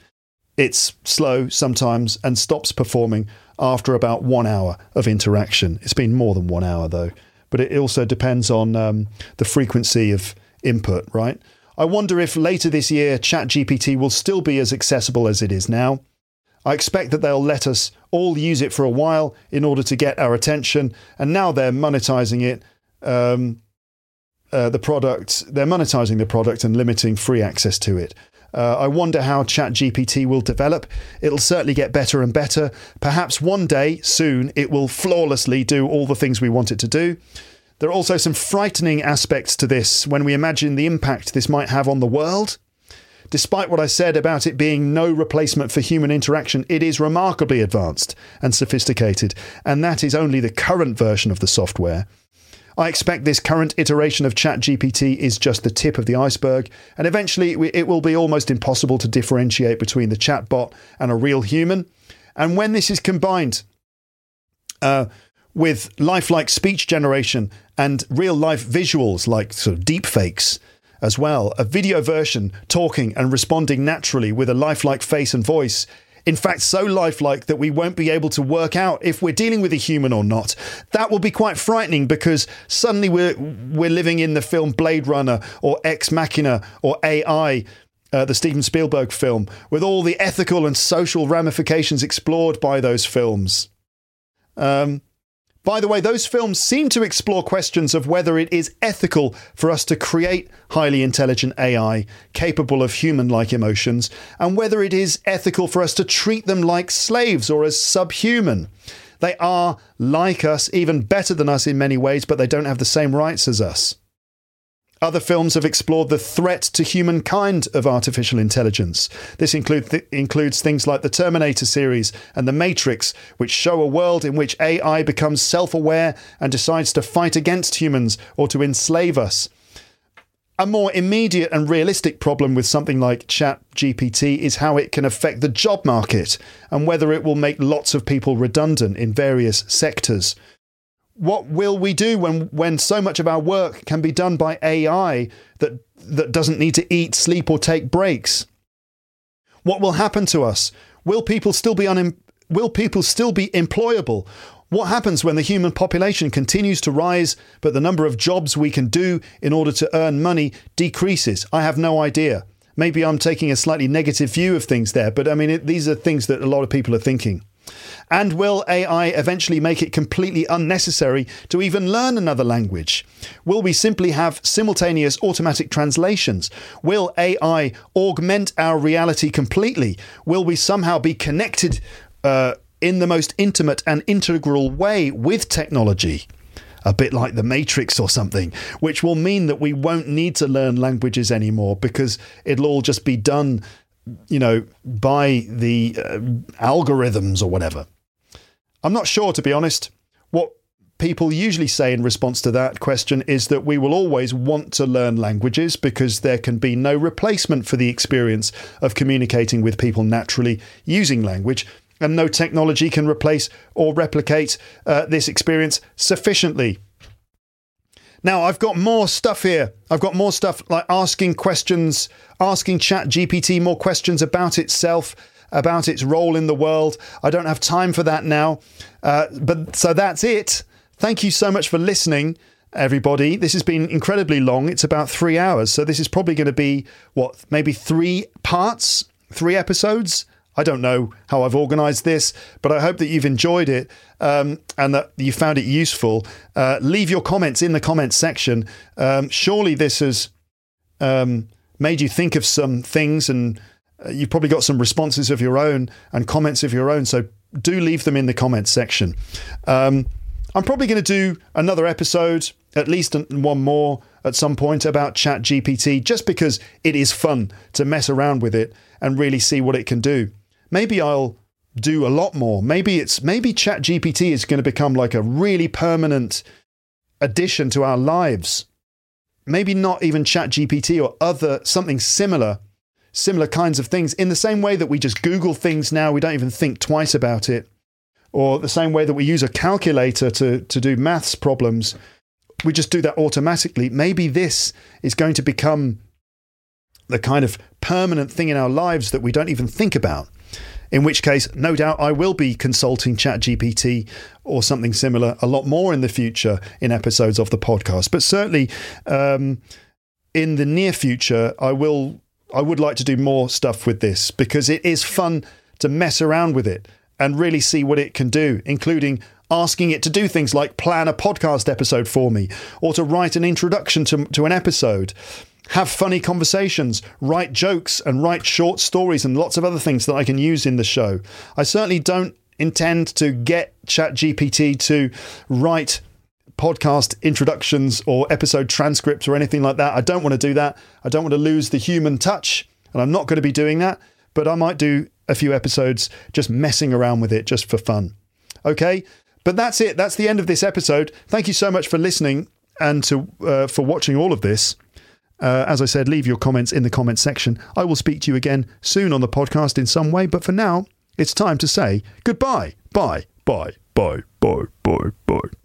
It's slow sometimes and stops performing after about one hour of interaction. It's been more than one hour, though, but it also depends on um, the frequency of input, right? I wonder if later this year ChatGPT will still be as accessible as it is now. I expect that they'll let us all use it for a while in order to get our attention, and now they're monetizing it. Um, uh, the product, they're monetizing the product and limiting free access to it. Uh, I wonder how ChatGPT will develop. It'll certainly get better and better. Perhaps one day soon it will flawlessly do all the things we want it to do. There are also some frightening aspects to this when we imagine the impact this might have on the world. Despite what I said about it being no replacement for human interaction, it is remarkably advanced and sophisticated, and that is only the current version of the software. I expect this current iteration of ChatGPT is just the tip of the iceberg, and eventually it will be almost impossible to differentiate between the chatbot and a real human. And when this is combined uh, with lifelike speech generation and real life visuals like sort of deepfakes, as well. A video version talking and responding naturally with a lifelike face and voice. In fact, so lifelike that we won't be able to work out if we're dealing with a human or not. That will be quite frightening because suddenly we're we're living in the film Blade Runner or Ex Machina or AI, uh, the Steven Spielberg film, with all the ethical and social ramifications explored by those films. Um, by the way, those films seem to explore questions of whether it is ethical for us to create highly intelligent AI capable of human like emotions, and whether it is ethical for us to treat them like slaves or as subhuman. They are like us, even better than us in many ways, but they don't have the same rights as us. Other films have explored the threat to humankind of artificial intelligence. This include th- includes things like the Terminator series and The Matrix, which show a world in which AI becomes self aware and decides to fight against humans or to enslave us. A more immediate and realistic problem with something like ChatGPT is how it can affect the job market and whether it will make lots of people redundant in various sectors what will we do when when so much of our work can be done by AI that that doesn't need to eat, sleep, or take breaks? What will happen to us? Will people still be unem- will people still be employable? What happens when the human population continues to rise, but the number of jobs we can do in order to earn money decreases? I have no idea. Maybe I'm taking a slightly negative view of things there, but I mean, it, these are things that a lot of people are thinking. And will AI eventually make it completely unnecessary to even learn another language? Will we simply have simultaneous automatic translations? Will AI augment our reality completely? Will we somehow be connected uh, in the most intimate and integral way with technology? a bit like the Matrix or something, which will mean that we won't need to learn languages anymore because it'll all just be done you know, by the uh, algorithms or whatever. I'm not sure, to be honest. What people usually say in response to that question is that we will always want to learn languages because there can be no replacement for the experience of communicating with people naturally using language, and no technology can replace or replicate uh, this experience sufficiently. Now, I've got more stuff here. I've got more stuff like asking questions, asking Chat GPT more questions about itself, about its role in the world. I don't have time for that now. Uh, but so that's it. Thank you so much for listening, everybody. This has been incredibly long. It's about three hours. So this is probably going to be, what, maybe three parts, three episodes? I don't know how I've organized this, but I hope that you've enjoyed it um, and that you found it useful. Uh, leave your comments in the comments section. Um, surely this has um, made you think of some things, and you've probably got some responses of your own and comments of your own. So do leave them in the comments section. Um, I'm probably going to do another episode, at least one more at some point about Chat GPT, just because it is fun to mess around with it and really see what it can do maybe I'll do a lot more. Maybe it's maybe Chat GPT is going to become like a really permanent addition to our lives. Maybe not even Chat GPT or other something similar, similar kinds of things. In the same way that we just Google things now, we don't even think twice about it. Or the same way that we use a calculator to, to do maths problems, we just do that automatically. Maybe this is going to become the kind of permanent thing in our lives that we don't even think about in which case, no doubt, I will be consulting ChatGPT or something similar a lot more in the future in episodes of the podcast. But certainly, um, in the near future, I will. I would like to do more stuff with this because it is fun to mess around with it and really see what it can do, including asking it to do things like plan a podcast episode for me or to write an introduction to, to an episode have funny conversations, write jokes, and write short stories and lots of other things that I can use in the show. I certainly don't intend to get ChatGPT to write podcast introductions or episode transcripts or anything like that. I don't want to do that. I don't want to lose the human touch, and I'm not going to be doing that. But I might do a few episodes just messing around with it just for fun. Okay, but that's it. That's the end of this episode. Thank you so much for listening and to uh, for watching all of this. Uh, as I said, leave your comments in the comments section. I will speak to you again soon on the podcast in some way, but for now, it's time to say goodbye. Bye, bye, bye, bye, bye, bye.